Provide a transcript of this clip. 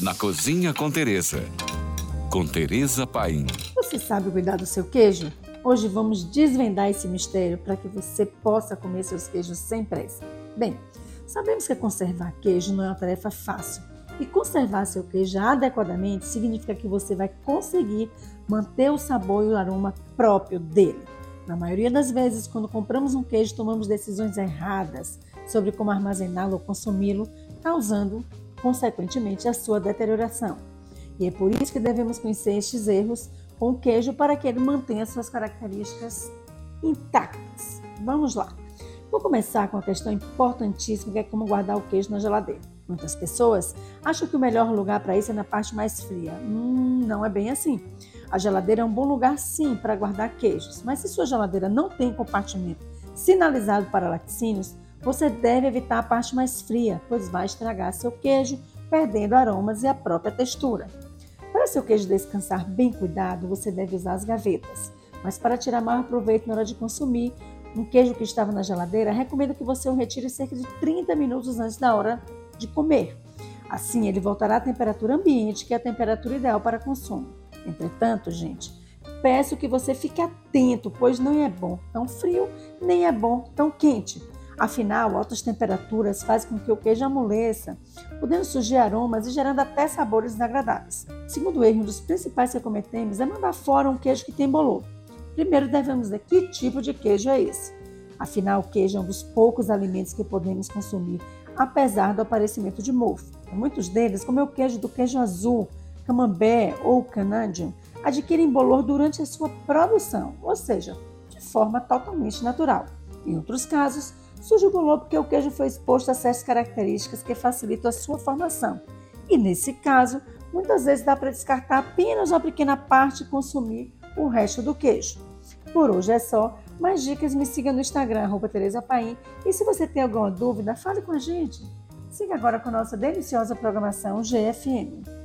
na Cozinha com Teresa. Com Teresa Paim. Você sabe cuidar do seu queijo? Hoje vamos desvendar esse mistério para que você possa comer seus queijos sem pressa. Bem, sabemos que conservar queijo não é uma tarefa fácil. E conservar seu queijo adequadamente significa que você vai conseguir manter o sabor e o aroma próprio dele. Na maioria das vezes, quando compramos um queijo, tomamos decisões erradas sobre como armazená-lo ou consumi-lo, causando consequentemente, a sua deterioração. E é por isso que devemos conhecer estes erros com o queijo para que ele mantenha suas características intactas. Vamos lá. Vou começar com uma questão importantíssima que é como guardar o queijo na geladeira. Muitas pessoas acham que o melhor lugar para isso é na parte mais fria. Hum, não é bem assim. A geladeira é um bom lugar sim para guardar queijos, mas se sua geladeira não tem compartimento sinalizado para laticínios, você deve evitar a parte mais fria, pois vai estragar seu queijo, perdendo aromas e a própria textura. Para seu queijo descansar bem cuidado, você deve usar as gavetas. Mas para tirar maior proveito na hora de consumir, um queijo que estava na geladeira, recomendo que você o retire cerca de 30 minutos antes da hora de comer. Assim, ele voltará à temperatura ambiente, que é a temperatura ideal para consumo. Entretanto, gente, peço que você fique atento, pois não é bom tão frio, nem é bom tão quente. Afinal, altas temperaturas fazem com que o queijo amoleça, podendo surgir aromas e gerando até sabores desagradáveis. Segundo erro, um dos principais que cometemos é mandar fora um queijo que tem bolor. Primeiro devemos ver que tipo de queijo é esse. Afinal, o queijo é um dos poucos alimentos que podemos consumir, apesar do aparecimento de mofo. Muitos deles, como é o queijo do queijo azul, camembert ou canadian, adquirem bolor durante a sua produção, ou seja, de forma totalmente natural. Em outros casos, surge o bolor porque o queijo foi exposto a certas características que facilitam a sua formação. E nesse caso, muitas vezes dá para descartar apenas uma pequena parte e consumir o resto do queijo. Por hoje é só. Mais dicas, me siga no Instagram, Tereza Paim. E se você tem alguma dúvida, fale com a gente. Siga agora com nossa deliciosa programação GFM.